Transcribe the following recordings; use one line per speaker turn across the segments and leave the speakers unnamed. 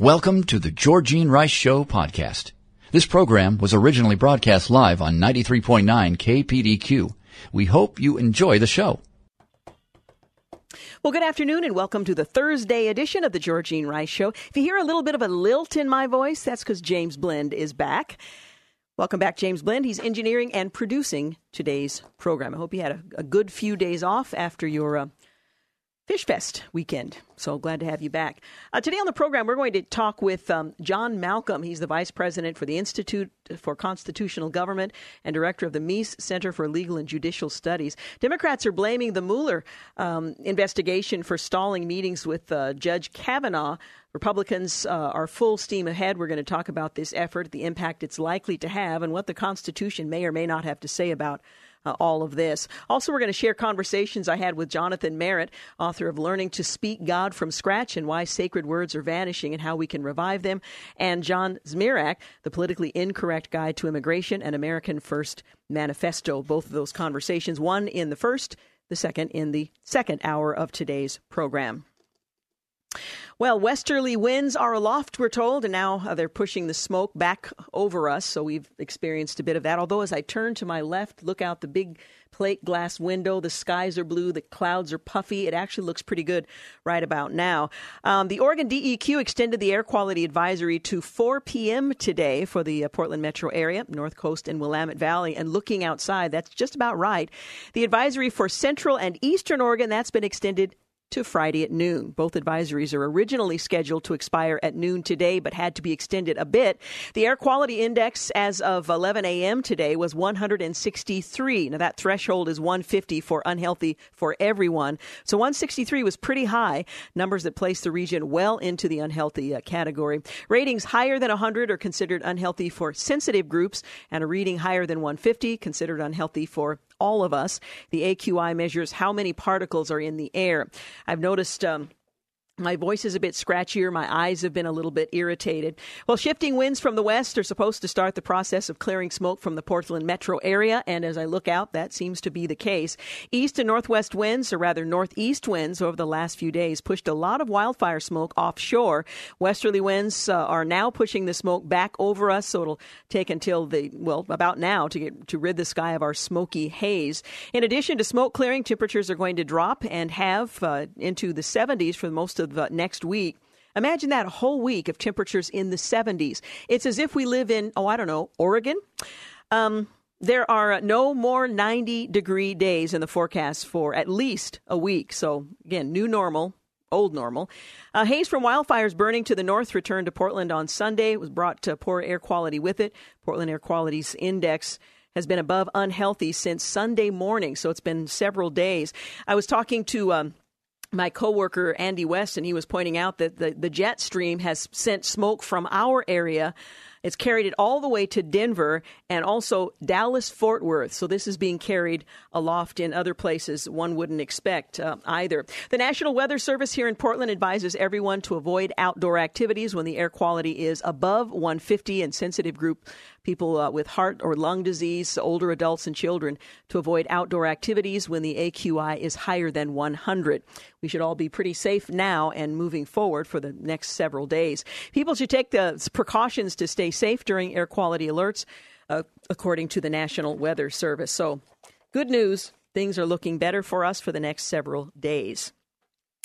Welcome to the Georgine Rice Show podcast. This program was originally broadcast live on 93.9 KPDQ. We hope you enjoy the show.
Well, good afternoon and welcome to the Thursday edition of the Georgine Rice Show. If you hear a little bit of a lilt in my voice, that's because James Blend is back. Welcome back, James Blend. He's engineering and producing today's program. I hope you had a, a good few days off after your uh, Fish Fest weekend. So glad to have you back. Uh, today on the program, we're going to talk with um, John Malcolm. He's the vice president for the Institute for Constitutional Government and director of the Meese Center for Legal and Judicial Studies. Democrats are blaming the Mueller um, investigation for stalling meetings with uh, Judge Kavanaugh. Republicans uh, are full steam ahead. We're going to talk about this effort, the impact it's likely to have, and what the Constitution may or may not have to say about uh, all of this. Also, we're going to share conversations I had with Jonathan Merritt, author of Learning to Speak God from Scratch and Why Sacred Words Are Vanishing and How We Can Revive Them, and John Zmirak, The Politically Incorrect Guide to Immigration and American First Manifesto. Both of those conversations, one in the first, the second in the second hour of today's program. Well, westerly winds are aloft, we're told, and now they're pushing the smoke back over us. So we've experienced a bit of that. Although, as I turn to my left, look out the big plate glass window, the skies are blue, the clouds are puffy. It actually looks pretty good right about now. Um, the Oregon DEQ extended the air quality advisory to 4 p.m. today for the uh, Portland metro area, North Coast, and Willamette Valley. And looking outside, that's just about right. The advisory for central and eastern Oregon, that's been extended to Friday at noon. Both advisories are originally scheduled to expire at noon today, but had to be extended a bit. The air quality index as of 11 a.m. today was 163. Now, that threshold is 150 for unhealthy for everyone. So 163 was pretty high, numbers that place the region well into the unhealthy uh, category. Ratings higher than 100 are considered unhealthy for sensitive groups, and a reading higher than 150 considered unhealthy for all of us. The AQI measures how many particles are in the air. I've noticed. Um, my voice is a bit scratchier. My eyes have been a little bit irritated. Well, shifting winds from the west are supposed to start the process of clearing smoke from the Portland metro area. And as I look out, that seems to be the case. East and northwest winds, or rather northeast winds, over the last few days pushed a lot of wildfire smoke offshore. Westerly winds uh, are now pushing the smoke back over us. So it'll take until the, well, about now to get to rid the sky of our smoky haze. In addition to smoke clearing, temperatures are going to drop and have uh, into the 70s for most of of uh, next week. Imagine that a whole week of temperatures in the 70s. It's as if we live in, oh, I don't know, Oregon. Um, there are no more 90 degree days in the forecast for at least a week. So, again, new normal, old normal. Uh, haze from wildfires burning to the north returned to Portland on Sunday. It was brought to poor air quality with it. Portland Air Quality's index has been above unhealthy since Sunday morning, so it's been several days. I was talking to um, my coworker Andy West, and he was pointing out that the, the jet stream has sent smoke from our area. It's carried it all the way to Denver and also Dallas Fort Worth. So this is being carried aloft in other places one wouldn't expect uh, either. The National Weather Service here in Portland advises everyone to avoid outdoor activities when the air quality is above 150 and sensitive group people uh, with heart or lung disease, older adults, and children to avoid outdoor activities when the AQI is higher than 100. We should all be pretty safe now and moving forward for the next several days. People should take the precautions to stay safe during air quality alerts, uh, according to the National Weather Service. So, good news. Things are looking better for us for the next several days.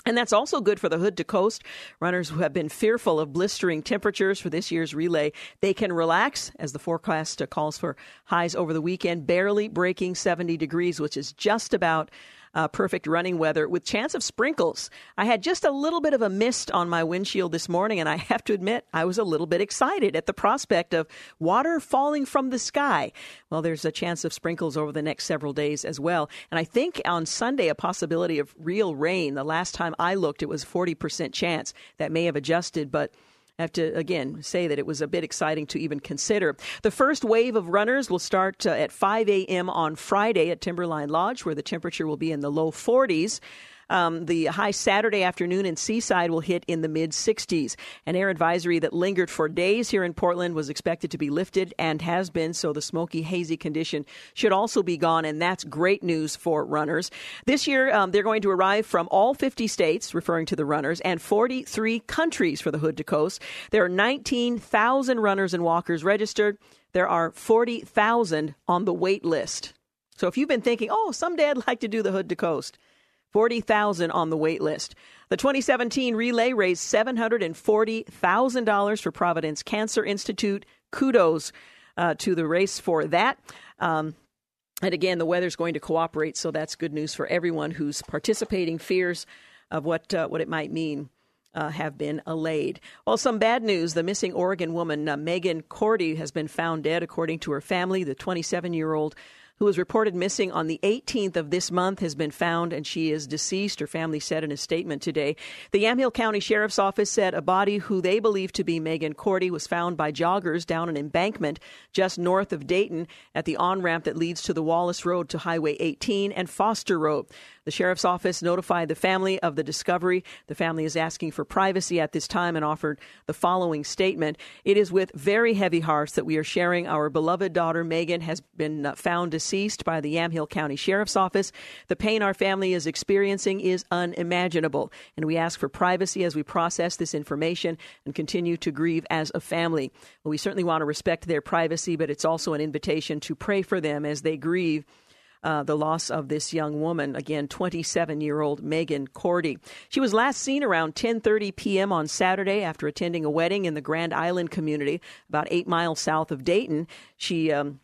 And that's also good for the hood to coast. Runners who have been fearful of blistering temperatures for this year's relay, they can relax as the forecast calls for highs over the weekend, barely breaking 70 degrees, which is just about uh, perfect running weather with chance of sprinkles. I had just a little bit of a mist on my windshield this morning, and I have to admit I was a little bit excited at the prospect of water falling from the sky. Well, there's a chance of sprinkles over the next several days as well. And I think on Sunday, a possibility of real rain. The last time I looked, it was 40% chance that may have adjusted, but I have to again say that it was a bit exciting to even consider. The first wave of runners will start uh, at 5 a.m. on Friday at Timberline Lodge, where the temperature will be in the low 40s. Um, the high Saturday afternoon in Seaside will hit in the mid 60s. An air advisory that lingered for days here in Portland was expected to be lifted and has been, so the smoky, hazy condition should also be gone, and that's great news for runners. This year, um, they're going to arrive from all 50 states, referring to the runners, and 43 countries for the Hood to Coast. There are 19,000 runners and walkers registered. There are 40,000 on the wait list. So if you've been thinking, oh, someday I'd like to do the Hood to Coast, 40,000 on the wait list. The 2017 relay raised $740,000 for Providence Cancer Institute. Kudos uh, to the race for that. Um, and again, the weather's going to cooperate, so that's good news for everyone who's participating. Fears of what uh, what it might mean uh, have been allayed. Well, some bad news: the missing Oregon woman uh, Megan Cordy has been found dead, according to her family. The 27 year old who was reported missing on the 18th of this month, has been found and she is deceased, her family said in a statement today. The Yamhill County Sheriff's Office said a body who they believe to be Megan Cordy was found by joggers down an embankment just north of Dayton at the on ramp that leads to the Wallace Road to Highway 18 and Foster Road. The sheriff's office notified the family of the discovery. The family is asking for privacy at this time and offered the following statement. It is with very heavy hearts that we are sharing our beloved daughter Megan has been uh, found deceased by the Yamhill County Sheriff's Office. The pain our family is experiencing is unimaginable, and we ask for privacy as we process this information and continue to grieve as a family. Well, we certainly want to respect their privacy, but it's also an invitation to pray for them as they grieve uh, the loss of this young woman, again, 27-year-old Megan Cordy. She was last seen around 10:30 p.m. on Saturday after attending a wedding in the Grand Island community, about eight miles south of Dayton. She um,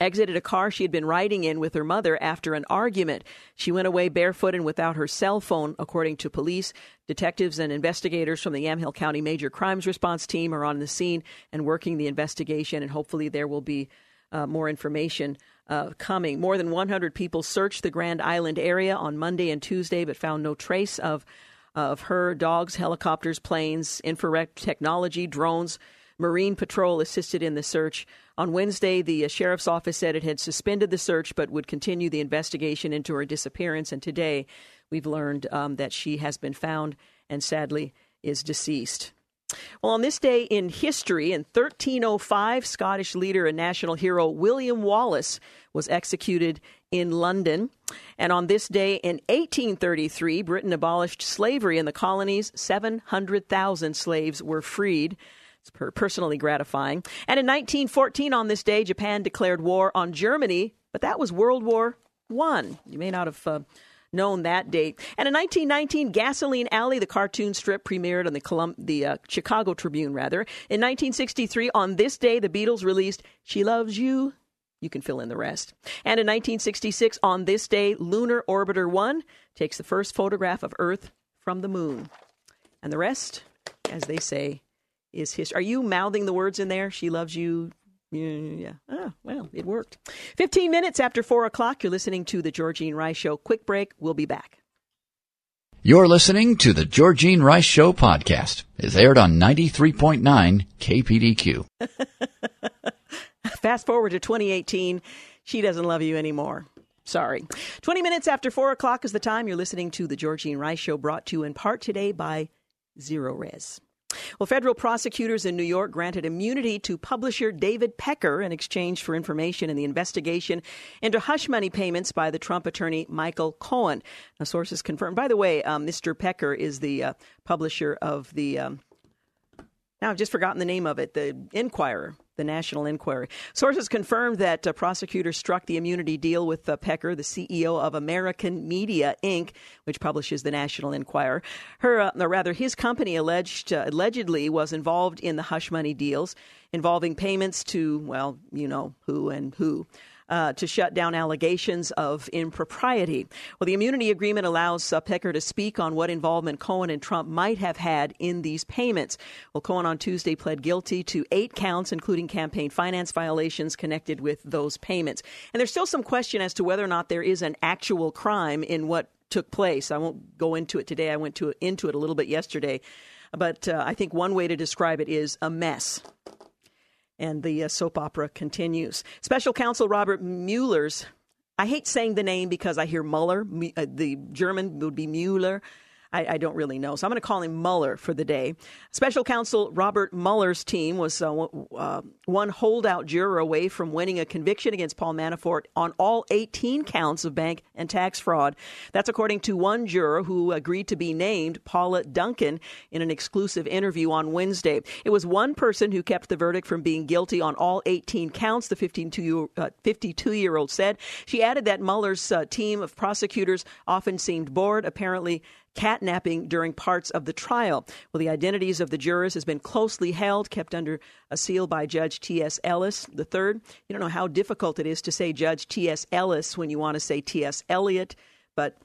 exited a car she had been riding in with her mother after an argument. She went away barefoot and without her cell phone, according to police. Detectives and investigators from the Yamhill County Major Crimes Response Team are on the scene and working the investigation, and hopefully there will be uh, more information uh, coming. More than 100 people searched the Grand Island area on Monday and Tuesday, but found no trace of of her. Dogs, helicopters, planes, infrared technology, drones. Marine Patrol assisted in the search. On Wednesday, the uh, sheriff's office said it had suspended the search but would continue the investigation into her disappearance. And today, we've learned um, that she has been found and sadly is deceased. Well, on this day in history, in 1305, Scottish leader and national hero William Wallace was executed in London. And on this day in 1833, Britain abolished slavery in the colonies. 700,000 slaves were freed. Personally gratifying. And in 1914, on this day, Japan declared war on Germany, but that was World War One. You may not have. Uh, known that date. And in 1919, Gasoline Alley, the cartoon strip, premiered on the, Colum- the uh, Chicago Tribune, rather. In 1963, on this day, the Beatles released She Loves You. You can fill in the rest. And in 1966, on this day, Lunar Orbiter 1 takes the first photograph of Earth from the moon. And the rest, as they say, is history. Are you mouthing the words in there? She loves you. Yeah. Ah, well, it worked. 15 minutes after 4 o'clock, you're listening to The Georgine Rice Show. Quick break. We'll be back.
You're listening to The Georgine Rice Show podcast. It's aired on 93.9 KPDQ.
Fast forward to 2018. She doesn't love you anymore. Sorry. 20 minutes after 4 o'clock is the time you're listening to The Georgine Rice Show, brought to you in part today by Zerorez. Well, federal prosecutors in New York granted immunity to publisher David Pecker in exchange for information in the investigation into hush money payments by the Trump attorney Michael Cohen. Now, sources confirmed. By the way, um, Mr. Pecker is the uh, publisher of the. Um, now I've just forgotten the name of it. The Inquirer the National Enquirer. Sources confirmed that uh, prosecutors struck the immunity deal with uh, Pecker, the CEO of American Media Inc., which publishes the National Enquirer. Her, uh, or rather, his company alleged uh, allegedly was involved in the hush money deals involving payments to, well, you know who and who uh, to shut down allegations of impropriety. Well, the immunity agreement allows uh, Pecker to speak on what involvement Cohen and Trump might have had in these payments. Well, Cohen on Tuesday pled guilty to eight counts, including campaign finance violations connected with those payments. And there's still some question as to whether or not there is an actual crime in what took place. I won't go into it today. I went to into it a little bit yesterday. But uh, I think one way to describe it is a mess. And the uh, soap opera continues. Special counsel Robert Mueller's I hate saying the name because I hear Mueller. Uh, the German would be Mueller. I, I don't really know. So I'm going to call him Mueller for the day. Special counsel Robert Mueller's team was uh, uh, one holdout juror away from winning a conviction against Paul Manafort on all 18 counts of bank and tax fraud. That's according to one juror who agreed to be named, Paula Duncan, in an exclusive interview on Wednesday. It was one person who kept the verdict from being guilty on all 18 counts, the 52 year old said. She added that Mueller's uh, team of prosecutors often seemed bored, apparently catnapping during parts of the trial. Well, the identities of the jurors has been closely held, kept under a seal by Judge T.S. Ellis III. You don't know how difficult it is to say Judge T.S. Ellis when you want to say T.S. Eliot, but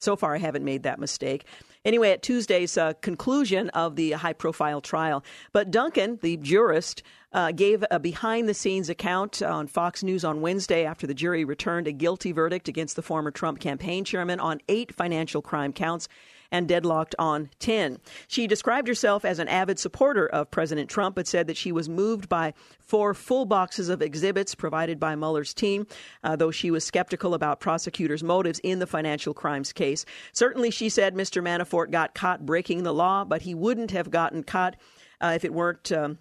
so far I haven't made that mistake. Anyway, at Tuesday's uh, conclusion of the high profile trial, but Duncan, the jurist, uh, gave a behind the scenes account on Fox News on Wednesday after the jury returned a guilty verdict against the former Trump campaign chairman on eight financial crime counts and deadlocked on 10. She described herself as an avid supporter of President Trump, but said that she was moved by four full boxes of exhibits provided by Mueller's team, uh, though she was skeptical about prosecutors' motives in the financial crimes case. Certainly, she said Mr. Manafort got caught breaking the law, but he wouldn't have gotten caught uh, if it weren't. Um,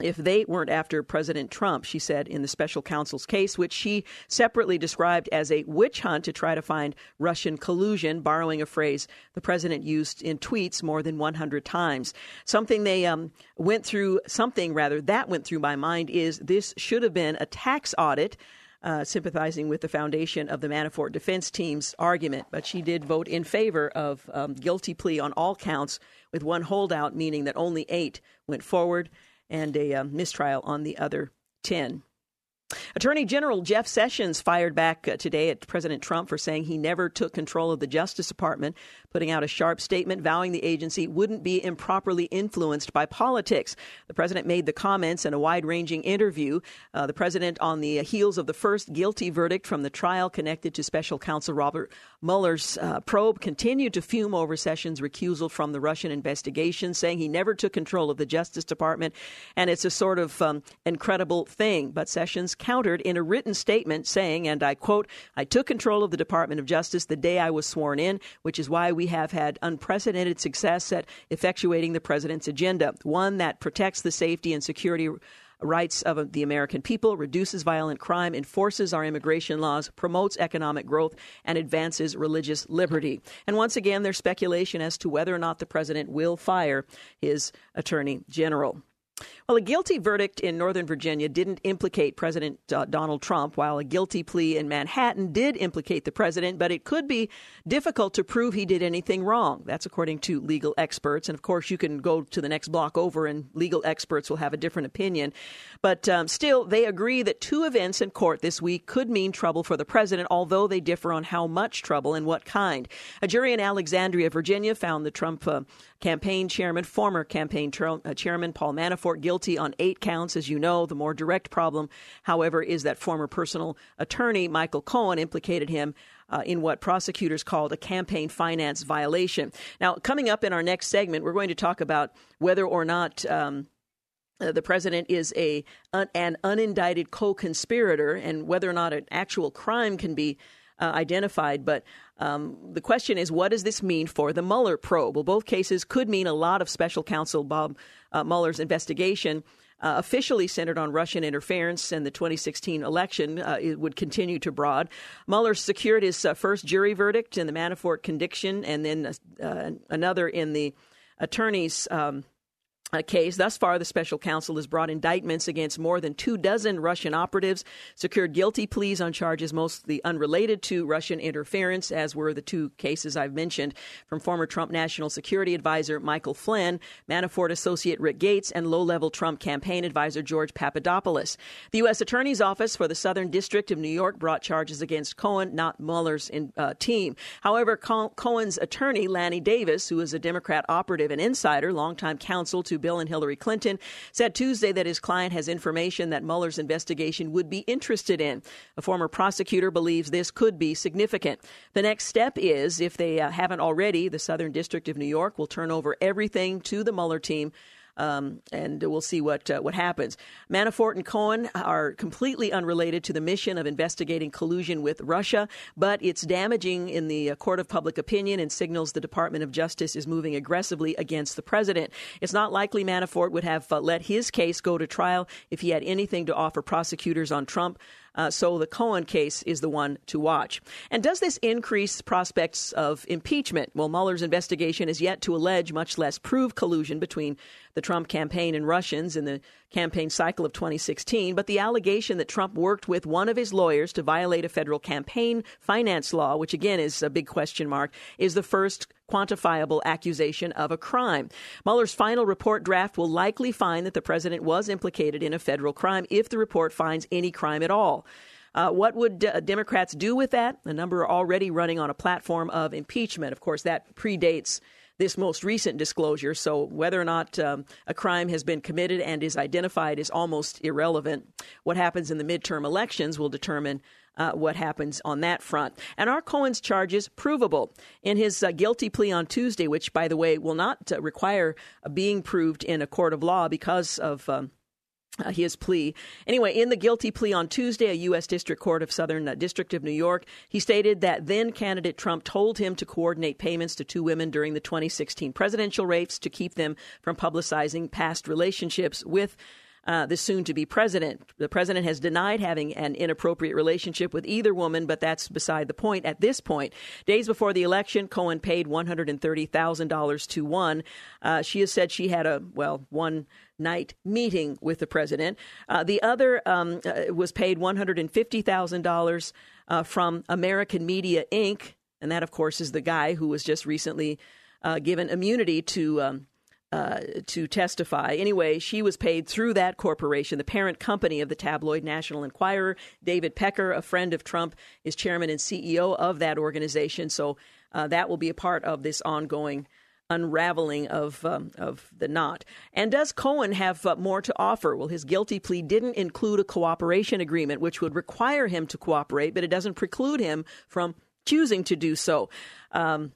if they weren't after President Trump, she said in the special counsel's case, which she separately described as a witch hunt to try to find Russian collusion, borrowing a phrase the president used in tweets more than 100 times. Something they um, went through, something rather, that went through my mind is this should have been a tax audit. Uh, sympathizing with the foundation of the Manafort defense team's argument, but she did vote in favor of um, guilty plea on all counts, with one holdout, meaning that only eight went forward and a uh, mistrial on the other 10. Attorney General Jeff Sessions fired back uh, today at President Trump for saying he never took control of the Justice Department, putting out a sharp statement vowing the agency wouldn't be improperly influenced by politics. The president made the comments in a wide ranging interview. Uh, the president, on the heels of the first guilty verdict from the trial connected to special counsel Robert Mueller's uh, probe, continued to fume over Sessions' recusal from the Russian investigation, saying he never took control of the Justice Department. And it's a sort of um, incredible thing. But Sessions countered in a written statement saying, and I quote, I took control of the Department of Justice the day I was sworn in, which is why we have had unprecedented success at effectuating the president's agenda, one that protects the safety and security rights of the American people, reduces violent crime, enforces our immigration laws, promotes economic growth, and advances religious liberty. And once again, there's speculation as to whether or not the president will fire his attorney general. Well, a guilty verdict in Northern Virginia didn't implicate President uh, Donald Trump, while a guilty plea in Manhattan did implicate the president, but it could be difficult to prove he did anything wrong. That's according to legal experts. And of course, you can go to the next block over and legal experts will have a different opinion. But um, still, they agree that two events in court this week could mean trouble for the president, although they differ on how much trouble and what kind. A jury in Alexandria, Virginia found the Trump uh, campaign chairman, former campaign uh, chairman Paul Manafort, guilty on eight counts. As you know, the more direct problem, however, is that former personal attorney Michael Cohen implicated him. Uh, in what prosecutors called a campaign finance violation. Now, coming up in our next segment, we're going to talk about whether or not um, uh, the president is a an unindicted co-conspirator and whether or not an actual crime can be uh, identified. But um, the question is, what does this mean for the Mueller probe? Well, both cases could mean a lot of special counsel Bob uh, Mueller's investigation. Uh, officially centered on Russian interference and the 2016 election, uh, would continue to broad. Mueller secured his uh, first jury verdict in the Manafort conviction, and then uh, another in the attorney's um, case. Thus far, the special counsel has brought indictments against more than two dozen Russian operatives, secured guilty pleas on charges mostly unrelated to Russian interference, as were the two cases I've mentioned from former Trump National Security Advisor Michael Flynn, Manafort associate Rick Gates, and low level Trump campaign advisor George Papadopoulos. The U.S. Attorney's Office for the Southern District of New York brought charges against Cohen, not Mueller's in, uh, team. However, Cohen's attorney, Lanny Davis, who is a Democrat operative and insider, longtime counsel to Bill and Hillary Clinton, said Tuesday that his client has information that Mueller's investigation would be interested in. A former prosecutor believes this could be significant. The next step is, if they uh, haven't already, the Southern District of New York will turn over everything to the Mueller team um, and we'll see what uh, what happens. Manafort and Cohen are completely unrelated to the mission of investigating collusion with Russia, but it's damaging in the uh, court of public opinion and signals the Department of Justice is moving aggressively against the president. It's not likely Manafort would have uh, let his case go to trial if he had anything to offer prosecutors on Trump. Uh, so the Cohen case is the one to watch. And does this increase prospects of impeachment? Well, Mueller's investigation is yet to allege, much less prove collusion between the Trump campaign and Russians in the campaign cycle of 2016. But the allegation that Trump worked with one of his lawyers to violate a federal campaign finance law, which again is a big question mark, is the first quantifiable accusation of a crime. Mueller's final report draft will likely find that the president was implicated in a federal crime if the report finds any crime at all. Uh, what would Democrats do with that? A number are already running on a platform of impeachment. Of course, that predates this most recent disclosure. So whether or not um, a crime has been committed and is identified is almost irrelevant. What happens in the midterm elections will determine uh, what happens on that front. And are Cohen's charges provable? In his uh, guilty plea on Tuesday, which, by the way, will not uh, require being proved in a court of law because of. Um, uh, his plea. Anyway, in the guilty plea on Tuesday, a U.S. District Court of Southern uh, District of New York, he stated that then candidate Trump told him to coordinate payments to two women during the 2016 presidential race to keep them from publicizing past relationships with uh, the soon to be president. The president has denied having an inappropriate relationship with either woman, but that's beside the point at this point. Days before the election, Cohen paid $130,000 to one. Uh, she has said she had a, well, one night meeting with the president. Uh, the other um, uh, was paid $150,000 uh, from American Media Inc., and that, of course, is the guy who was just recently uh, given immunity to um, uh, to testify. Anyway, she was paid through that corporation, the parent company of the tabloid National Enquirer. David Pecker, a friend of Trump, is chairman and CEO of that organization. So uh, that will be a part of this ongoing unraveling of um, of the knot. And does Cohen have uh, more to offer? Well, his guilty plea didn't include a cooperation agreement, which would require him to cooperate, but it doesn't preclude him from choosing to do so. Um,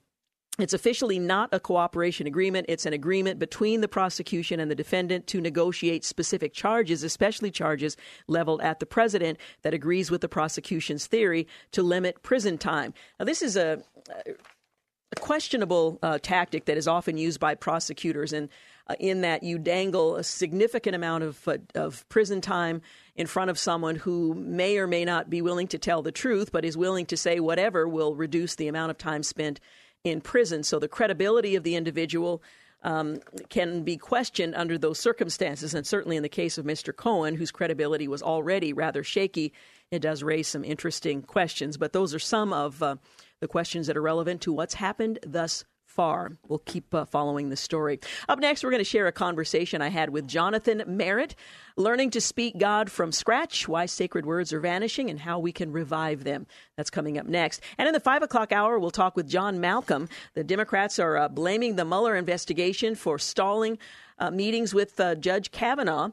it's officially not a cooperation agreement. It's an agreement between the prosecution and the defendant to negotiate specific charges, especially charges leveled at the president that agrees with the prosecution's theory to limit prison time. Now, this is a, a questionable uh, tactic that is often used by prosecutors, and uh, in that you dangle a significant amount of, uh, of prison time in front of someone who may or may not be willing to tell the truth, but is willing to say whatever will reduce the amount of time spent in prison. So the credibility of the individual um, can be questioned under those circumstances. And certainly in the case of Mr. Cohen, whose credibility was already rather shaky, it does raise some interesting questions. But those are some of uh, the questions that are relevant to what's happened thus far. We'll keep uh, following the story. Up next, we're going to share a conversation I had with Jonathan Merritt, learning to speak God from scratch, why sacred words are vanishing, and how we can revive them. That's coming up next. And in the five o'clock hour, we'll talk with John Malcolm. The Democrats are uh, blaming the Mueller investigation for stalling uh, meetings with uh, Judge Kavanaugh.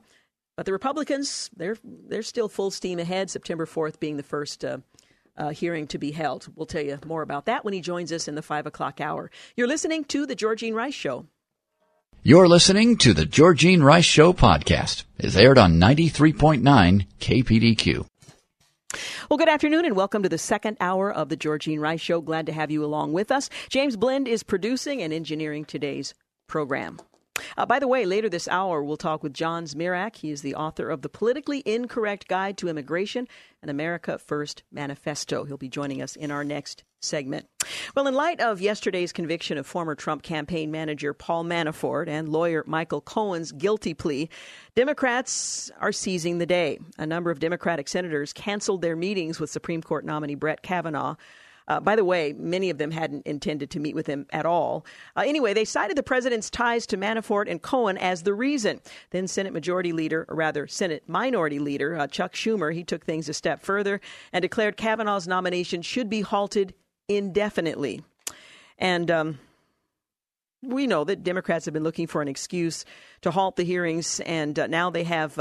But the Republicans, they're they're still full steam ahead. September 4th being the first uh, uh, hearing to be held. We'll tell you more about that when he joins us in the 5 o'clock hour. You're listening to The Georgine Rice Show.
You're listening to The Georgine Rice Show podcast. It's aired on 93.9 KPDQ.
Well, good afternoon and welcome to the second hour of the Georgine Rice Show. Glad to have you along with us. James Blend is producing and engineering today's program. Uh, by the way, later this hour, we'll talk with John Zmirak. He is the author of The Politically Incorrect Guide to Immigration and America First Manifesto. He'll be joining us in our next segment. Well, in light of yesterday's conviction of former Trump campaign manager Paul Manafort and lawyer Michael Cohen's guilty plea, Democrats are seizing the day. A number of Democratic senators canceled their meetings with Supreme Court nominee Brett Kavanaugh uh, by the way, many of them hadn't intended to meet with him at all. Uh, anyway, they cited the president's ties to Manafort and Cohen as the reason. Then Senate Majority Leader, or rather Senate Minority Leader uh, Chuck Schumer, he took things a step further and declared Kavanaugh's nomination should be halted indefinitely. And um, we know that Democrats have been looking for an excuse to halt the hearings, and uh, now they have.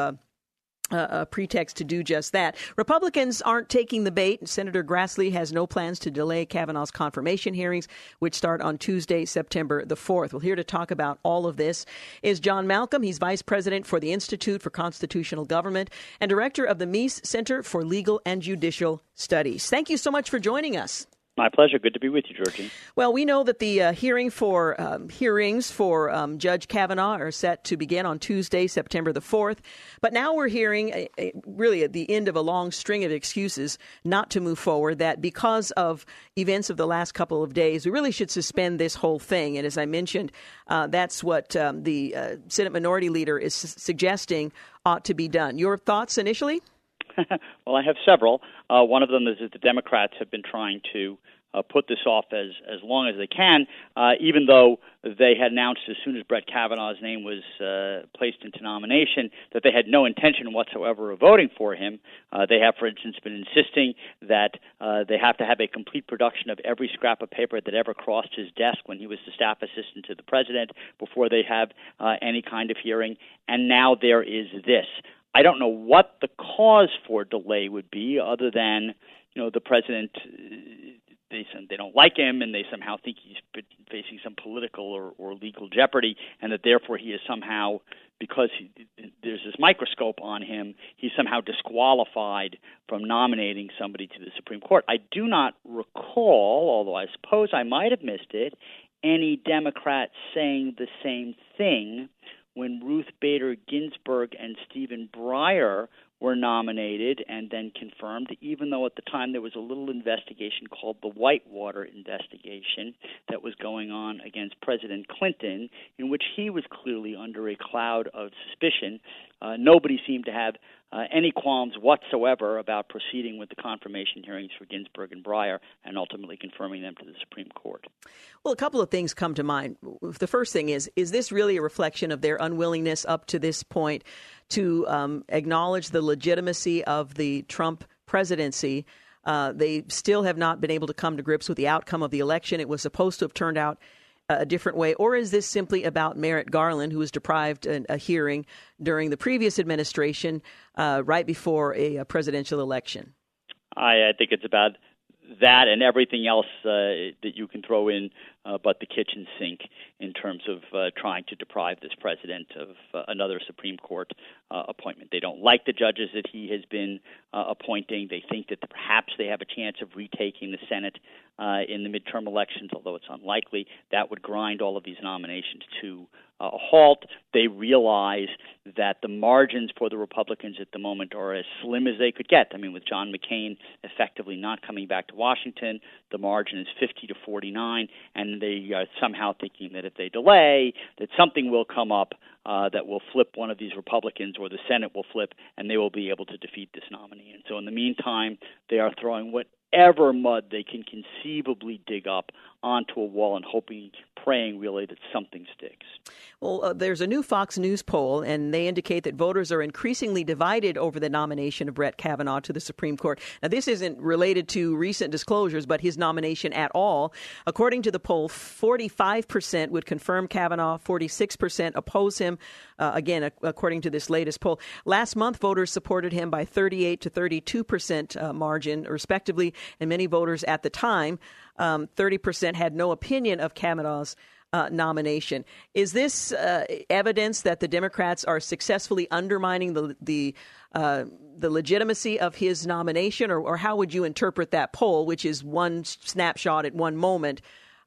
A pretext to do just that. Republicans aren't taking the bait. Senator Grassley has no plans to delay Kavanaugh's confirmation hearings, which start on Tuesday, September the 4th. Well, here to talk about all of this is John Malcolm. He's vice president for the Institute for Constitutional Government and director of the Meese Center for Legal and Judicial Studies. Thank you so much for joining us.
My pleasure. Good to be with you, Georgie.
Well, we know that the uh, hearing for um, hearings for um, Judge Kavanaugh are set to begin on Tuesday, September the fourth. But now we're hearing, a, a, really at the end of a long string of excuses not to move forward. That because of events of the last couple of days, we really should suspend this whole thing. And as I mentioned, uh, that's what um, the uh, Senate Minority Leader is suggesting ought to be done. Your thoughts initially?
well, I have several. Uh, one of them is that the Democrats have been trying to uh, put this off as as long as they can, uh, even though they had announced as soon as Brett Kavanaugh's name was uh, placed into nomination that they had no intention whatsoever of voting for him. Uh, they have, for instance, been insisting that uh, they have to have a complete production of every scrap of paper that ever crossed his desk when he was the staff assistant to the president before they have uh, any kind of hearing. And now there is this. I don't know what the cause for delay would be, other than you know the president they they don't like him and they somehow think he's facing some political or, or legal jeopardy, and that therefore he is somehow because he, there's this microscope on him, he's somehow disqualified from nominating somebody to the Supreme Court. I do not recall, although I suppose I might have missed it, any Democrats saying the same thing when Ruth Bader Ginsburg and Stephen Breyer were nominated and then confirmed, even though at the time there was a little investigation called the Whitewater investigation that was going on against President Clinton, in which he was clearly under a cloud of suspicion. Uh, nobody seemed to have uh, any qualms whatsoever about proceeding with the confirmation hearings for Ginsburg and Breyer and ultimately confirming them to the Supreme Court.
Well, a couple of things come to mind. The first thing is is this really a reflection of their unwillingness up to this point to um, acknowledge the legitimacy of the Trump presidency? Uh, they still have not been able to come to grips with the outcome of the election. It was supposed to have turned out a different way, or is this simply about Merrick Garland, who was deprived a, a hearing during the previous administration, uh, right before a, a, presidential election?
I, I think it's about that and everything else uh, that you can throw in uh, but the kitchen sink in terms of uh, trying to deprive this president of uh, another Supreme Court uh, appointment. They don't like the judges that he has been uh, appointing. They think that perhaps they have a chance of retaking the Senate uh, in the midterm elections, although it's unlikely. That would grind all of these nominations to a halt. They realize that the margins for the Republicans at the moment are as slim as they could get. I mean, with John McCain effectively not coming back to Washington, the margin is 50 to 49, and they are somehow thinking that if they delay, that something will come up uh, that will flip one of these Republicans, or the Senate will flip, and they will be able to defeat this nominee. And so, in the meantime, they are throwing whatever mud they can conceivably dig up onto a wall and hoping, praying really that something sticks.
Well, uh, there's a new Fox News poll, and they indicate that voters are increasingly divided over the nomination of Brett Kavanaugh to the Supreme Court. Now, this isn't related to recent disclosures, but his nomination at all. According to the poll, 45% would confirm Kavanaugh, 46% oppose him. Uh, again, according to this latest poll, last month voters supported him by 38 to 32 percent uh, margin, respectively, and many voters at the time um, 30% had no opinion of Kavanaugh's uh, nomination. Is this uh, evidence that the Democrats are successfully undermining the the uh, the legitimacy of his nomination, or, or, how would you interpret that poll, which is one snapshot at one moment,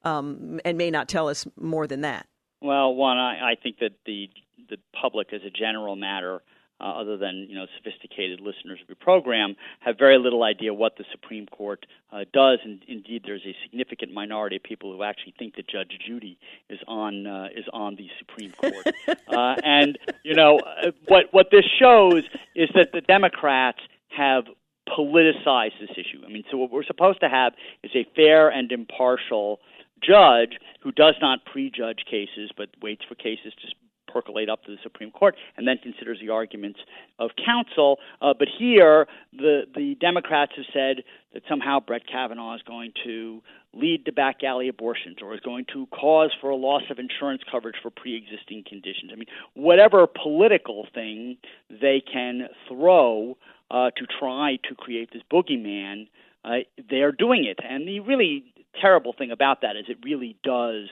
um, and may not tell us more than that?
Well, one, I, I think that the the public, as a general matter, uh, other than you know sophisticated listeners of your program, have very little idea what the Supreme Court uh, does. And indeed, there's a significant minority of people who actually think that Judge Judy is on uh, is on the Supreme Court. uh, and you know uh, what what this shows is that the Democrats have politicized this issue. I mean, so what we're supposed to have is a fair and impartial judge who does not prejudge cases but waits for cases to percolate up to the Supreme Court and then considers the arguments of counsel. Uh, but here, the the Democrats have said that somehow Brett Kavanaugh is going to lead to back alley abortions or is going to cause for a loss of insurance coverage for pre existing conditions. I mean, whatever political thing they can throw uh, to try to create this boogeyman, uh, they're doing it. And the really terrible thing about that is it really does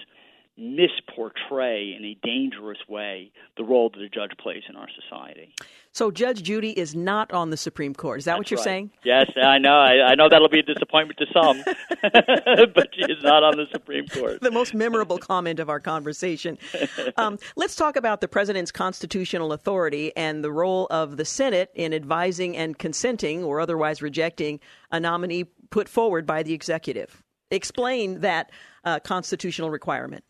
misportray in a dangerous way the role that a judge plays in our society.
So Judge Judy is not on the Supreme Court. Is that
That's
what you're
right.
saying?
Yes, I know. I, I know that'll be a disappointment to some, but she is not on the Supreme Court.
the most memorable comment of our conversation. Um, let's talk about the president's constitutional authority and the role of the Senate in advising and consenting or otherwise rejecting a nominee put forward by the executive. Explain that uh, constitutional requirement.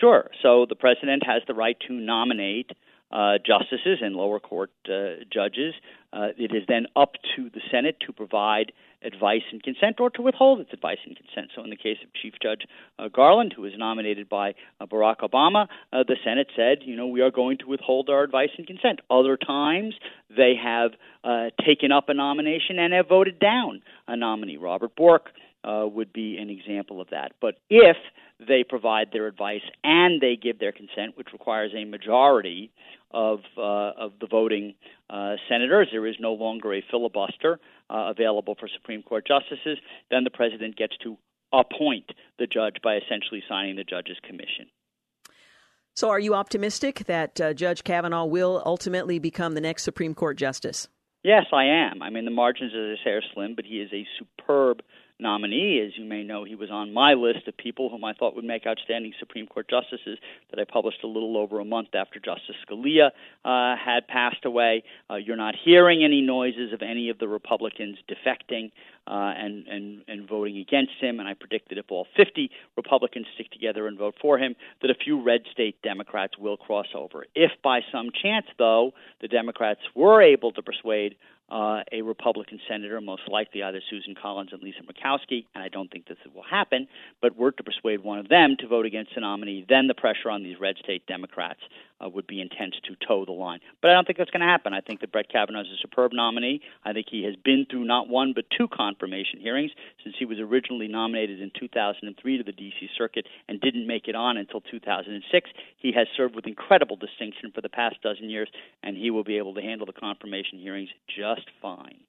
Sure. So the president has the right to nominate uh, justices and lower court uh, judges. Uh, it is then up to the Senate to provide advice and consent or to withhold its advice and consent. So, in the case of Chief Judge uh, Garland, who was nominated by uh, Barack Obama, uh, the Senate said, you know, we are going to withhold our advice and consent. Other times, they have taken up a nomination and have voted down a nominee. Robert Bork uh, would be an example of that. But if they provide their advice and they give their consent, which requires a majority of uh, of the voting uh, senators, there is no longer a filibuster uh, available for Supreme Court justices. Then the president gets to appoint the judge by essentially signing the judge's commission.
So, are you optimistic that uh, Judge Kavanaugh will ultimately become the next Supreme Court justice?
Yes, I am. I mean, the margins, as I say, are slim, but he is a superb nominee. As you may know, he was on my list of people whom I thought would make outstanding Supreme Court justices that I published a little over a month after Justice Scalia uh, had passed away. Uh, you're not hearing any noises of any of the Republicans defecting uh, and, and, and voting against him. And I predict that if all 50 Republicans stick together and vote for him, that a few red state Democrats will cross over. If by some chance, though, the Democrats were able to persuade uh, a Republican senator, most likely either Susan Collins and Lisa Murkowski, and I don't think this will happen, but were to persuade one of them to vote against the nominee, then the pressure on these red state Democrats uh, would be intent to toe the line. But I don't think that's going to happen. I think that Brett Kavanaugh is a superb nominee. I think he has been through not one but two confirmation hearings since he was originally nominated in 2003 to the D.C. Circuit and didn't make it on until 2006. He has served with incredible distinction for the past dozen years, and he will be able to handle the confirmation hearings just fine.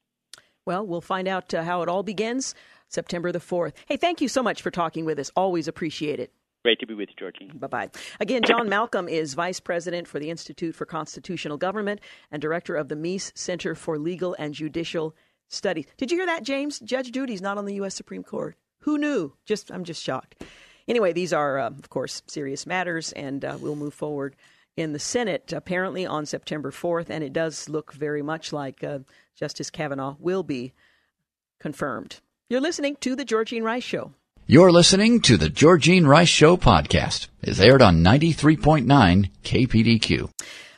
Well, we'll find out uh, how it all begins September the 4th. Hey, thank you so much for talking with us. Always appreciate it.
Great to be with you, Georgine.
Bye bye. Again, John Malcolm is Vice President for the Institute for Constitutional Government and Director of the Meese Center for Legal and Judicial Studies. Did you hear that, James? Judge Judy's not on the U.S. Supreme Court. Who knew? Just I'm just shocked. Anyway, these are, uh, of course, serious matters, and uh, we'll move forward in the Senate apparently on September 4th, and it does look very much like uh, Justice Kavanaugh will be confirmed. You're listening to The Georgine Rice Show.
You're listening to the Georgine Rice Show podcast. It's aired on 93.9 KPDQ.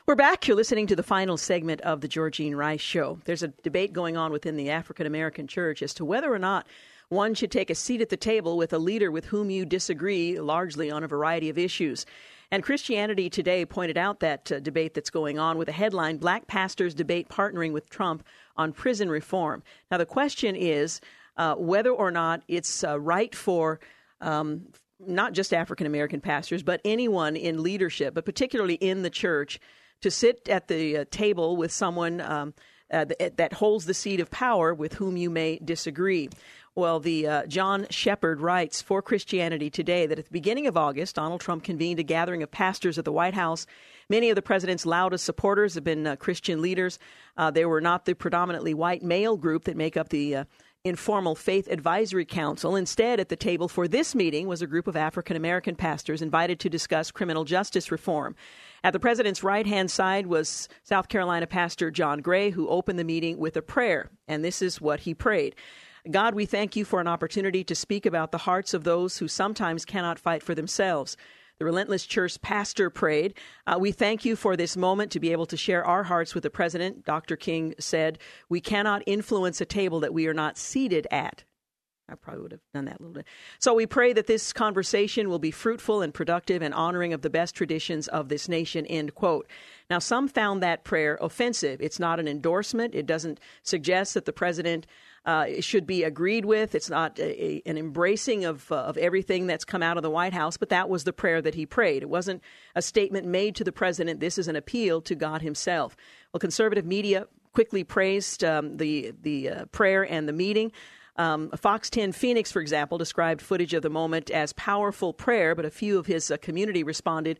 We're back. You're listening to the final segment of the Georgine Rice Show. There's a debate going on within the African American church as to whether or not one should take a seat at the table with a leader with whom you disagree largely on a variety of issues. And Christianity Today pointed out that uh, debate that's going on with a headline Black Pastors Debate Partnering with Trump on Prison Reform. Now, the question is uh, whether or not it's uh, right for um, not just African American pastors, but anyone in leadership, but particularly in the church, to sit at the uh, table with someone um, uh, that, that holds the seat of power with whom you may disagree. Well, the uh, John Shepard writes for Christianity Today that at the beginning of August, Donald Trump convened a gathering of pastors at the White House. Many of the president's loudest supporters have been uh, Christian leaders. Uh, they were not the predominantly white male group that make up the uh, informal faith advisory council. Instead, at the table for this meeting was a group of African American pastors invited to discuss criminal justice reform. At the president's right hand side was South Carolina pastor John Gray, who opened the meeting with a prayer. And this is what he prayed. God, we thank you for an opportunity to speak about the hearts of those who sometimes cannot fight for themselves. The Relentless Church pastor prayed. Uh, we thank you for this moment to be able to share our hearts with the president. Dr. King said, We cannot influence a table that we are not seated at. I probably would have done that a little bit. So we pray that this conversation will be fruitful and productive and honoring of the best traditions of this nation, end quote. Now, some found that prayer offensive. It's not an endorsement. It doesn't suggest that the president uh, it should be agreed with. It's not a, a, an embracing of, uh, of everything that's come out of the White House, but that was the prayer that he prayed. It wasn't a statement made to the president. This is an appeal to God himself. Well, conservative media quickly praised um, the, the uh, prayer and the meeting. Um, Fox 10 Phoenix, for example, described footage of the moment as powerful prayer, but a few of his uh, community responded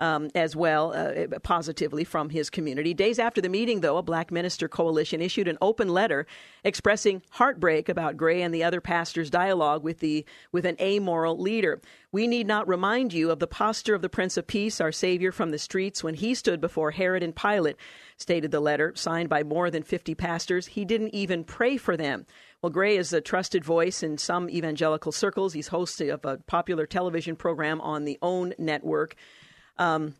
um, as well uh, positively from his community. Days after the meeting, though, a Black Minister Coalition issued an open letter expressing heartbreak about Gray and the other pastors' dialogue with the with an amoral leader. We need not remind you of the posture of the Prince of Peace, our Savior from the streets, when he stood before Herod and Pilate, stated the letter, signed by more than 50 pastors. He didn't even pray for them. Well, Gray is a trusted voice in some evangelical circles. He's host of a popular television program on the OWN network. Um,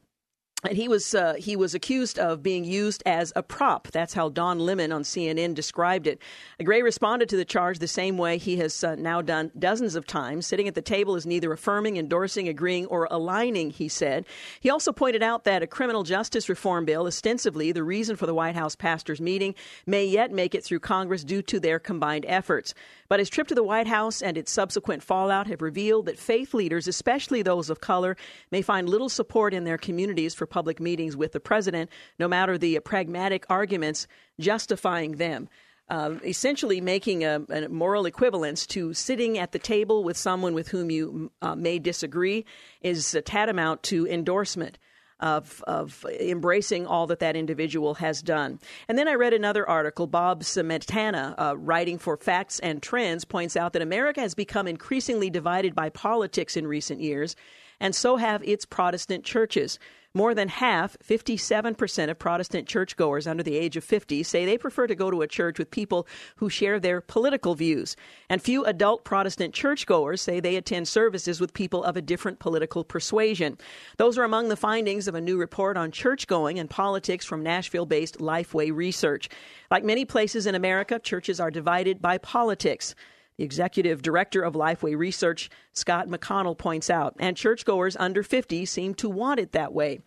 and he was uh, he was accused of being used as a prop. That's how Don Lemon on CNN described it. Gray responded to the charge the same way he has uh, now done dozens of times. Sitting at the table is neither affirming, endorsing, agreeing, or aligning. He said. He also pointed out that a criminal justice reform bill, ostensibly the reason for the White House pastors' meeting, may yet make it through Congress due to their combined efforts. But his trip to the White House and its subsequent fallout have revealed that faith leaders, especially those of color, may find little support in their communities for public meetings with the president, no matter the pragmatic arguments justifying them. Uh, essentially making a, a, moral equivalence to sitting at the table with someone with whom you uh, may disagree is tantamount to endorsement of, of embracing all that that individual has done. And then I read another article. Bob Smietana, uh, writing for Facts and Trends, points out that America has become increasingly divided by politics in recent years, and so have its Protestant churches. More than half, 57% of Protestant churchgoers under the age of 50, say they prefer to go to a church with people who share their political views. And few adult Protestant churchgoers say they attend services with people of a different political persuasion. Those are among the findings of a new report on churchgoing and politics from Nashville based Lifeway Research. Like many places in America, churches are divided by politics. The executive director of Lifeway Research, Scott McConnell, points out, and churchgoers under 50 seem to want it that way.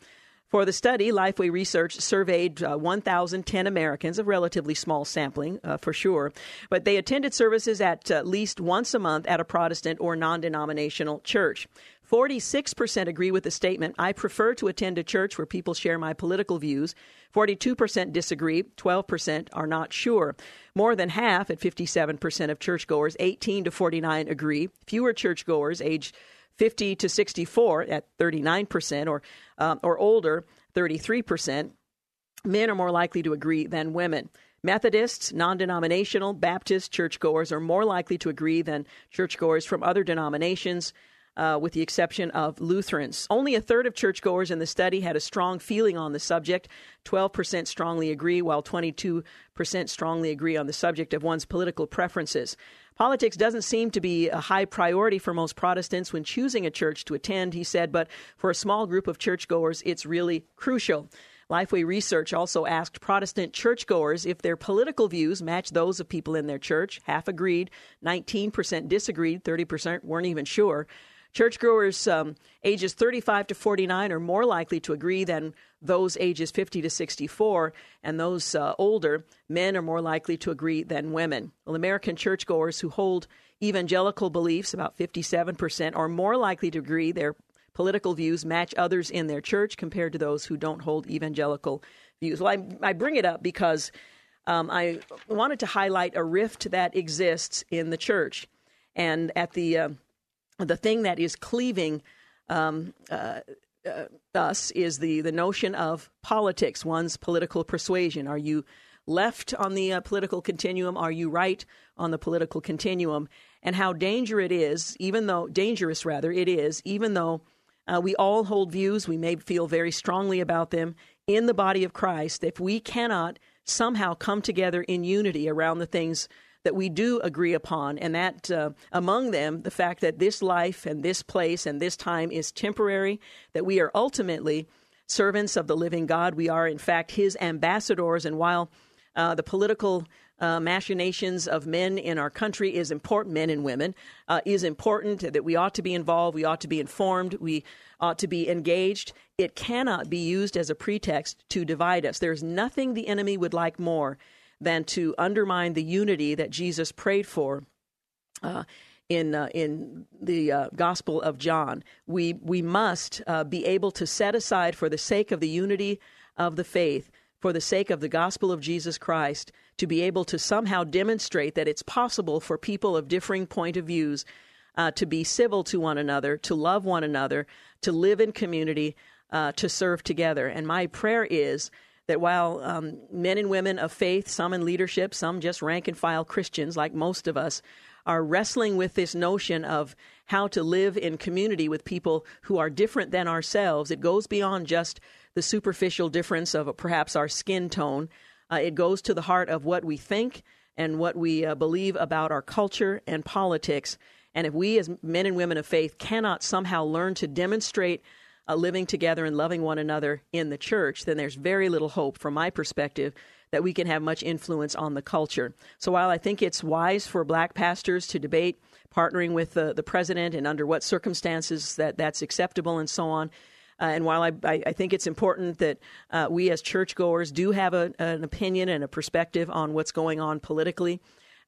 For the study, Lifeway Research surveyed uh, 1,010 Americans, a relatively small sampling uh, for sure, but they attended services at uh, least once a month at a Protestant or non denominational church. 46% agree with the statement, I prefer to attend a church where people share my political views. 42% disagree, 12% are not sure. More than half, at 57% of churchgoers, 18 to 49 agree. Fewer churchgoers, age 50 to 64, at 39%, or, um, or older, 33%. Men are more likely to agree than women. Methodists, non denominational, Baptist churchgoers are more likely to agree than churchgoers from other denominations uh, with the exception of Lutherans. Only a third of churchgoers in the study had a strong feeling on the subject. 12% strongly agree, while 22% strongly agree on the subject of one's political preferences. Politics doesn't seem to be a high priority for most Protestants when choosing a church to attend, he said, but for a small group of churchgoers, it's really crucial. Lifeway Research also asked Protestant churchgoers if their political views match those of people in their church. Half agreed, 19% disagreed, 30% weren't even sure. Churchgoers um, ages 35 to 49 are more likely to agree than those ages 50 to 64, and those uh, older men are more likely to agree than women. Well, American churchgoers who hold evangelical beliefs, about 57%, are more likely to agree their political views match others in their church compared to those who don't hold evangelical views. Well, I, I bring it up because um, I wanted to highlight a rift that exists in the church. And at the uh, the thing that is cleaving um, uh, uh, us is the, the notion of politics, one's political persuasion. Are you left on the uh, political continuum? Are you right on the political continuum? And how dangerous it is, even though dangerous rather it is, even though uh, we all hold views, we may feel very strongly about them in the body of Christ. If we cannot somehow come together in unity around the things that we do agree upon, and that uh, among them, the fact that this life and this place and this time is temporary, that we are ultimately servants of the living God. We are, in fact, His ambassadors, and while uh, the political uh, machinations of men in our country is important, men and women, uh, is important, that we ought to be involved, we ought to be informed, we ought to be engaged. It cannot be used as a pretext to divide us. There's nothing the enemy would like more than to undermine the unity that Jesus prayed for. Uh, in uh, in the uh, Gospel of John, we we must uh, be able to set aside for the sake of the unity of the faith, for the sake of the gospel of Jesus Christ, to be able to somehow demonstrate that it's possible for people of differing point of views uh, to be civil to one another, to love one another, to live in community, uh, to serve together. And my prayer is that while um, men and women of faith, some in leadership, some just rank and file Christians, like most of us, are wrestling with this notion of how to live in community with people who are different than ourselves, it goes beyond just the superficial difference of perhaps our skin tone. Uh, it goes to the heart of what we think and what we uh, believe about our culture and politics. And if we, as men and women of faith, cannot somehow learn to demonstrate uh, living together and loving one another in the church, then there's very little hope, from my perspective, that we can have much influence on the culture. So while I think it's wise for black pastors to debate partnering with the, the president and under what circumstances that that's acceptable and so on, uh, and while I, I, I, think it's important that uh, we as churchgoers do have a, an opinion and a perspective on what's going on politically,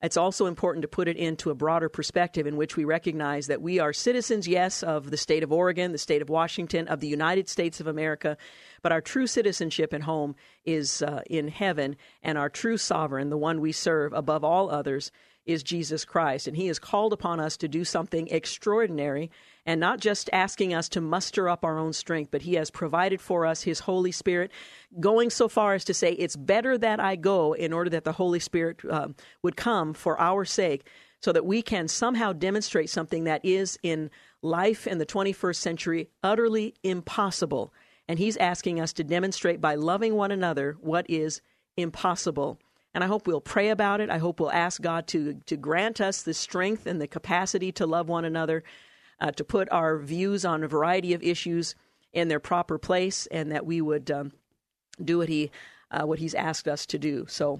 it's also important to put it into a broader perspective in which we recognize that we are citizens, yes, of the state of Oregon, the state of Washington, of the United States of America, but our true citizenship and home is uh, in heaven, and our true sovereign, the one we serve above all others, is Jesus Christ. And He has called upon us to do something extraordinary and not just asking us to muster up our own strength, but He has provided for us His Holy Spirit, going so far as to say, It's better that I go in order that the Holy Spirit uh, would come for our sake, so that we can somehow demonstrate something that is in life in the 21st century utterly impossible. And He's asking us to demonstrate by loving one another what is impossible. And I hope we'll pray about it. I hope we'll ask God to, to grant us the strength and the capacity to love one another uh, to put our views on a variety of issues in their proper place, and that we would um, do what he uh, what he's asked us to do. So,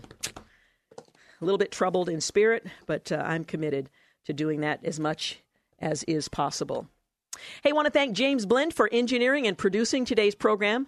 a little bit troubled in spirit, but uh, I'm committed to doing that as much as is possible. Hey, I want to thank James Blend for engineering and producing today's program.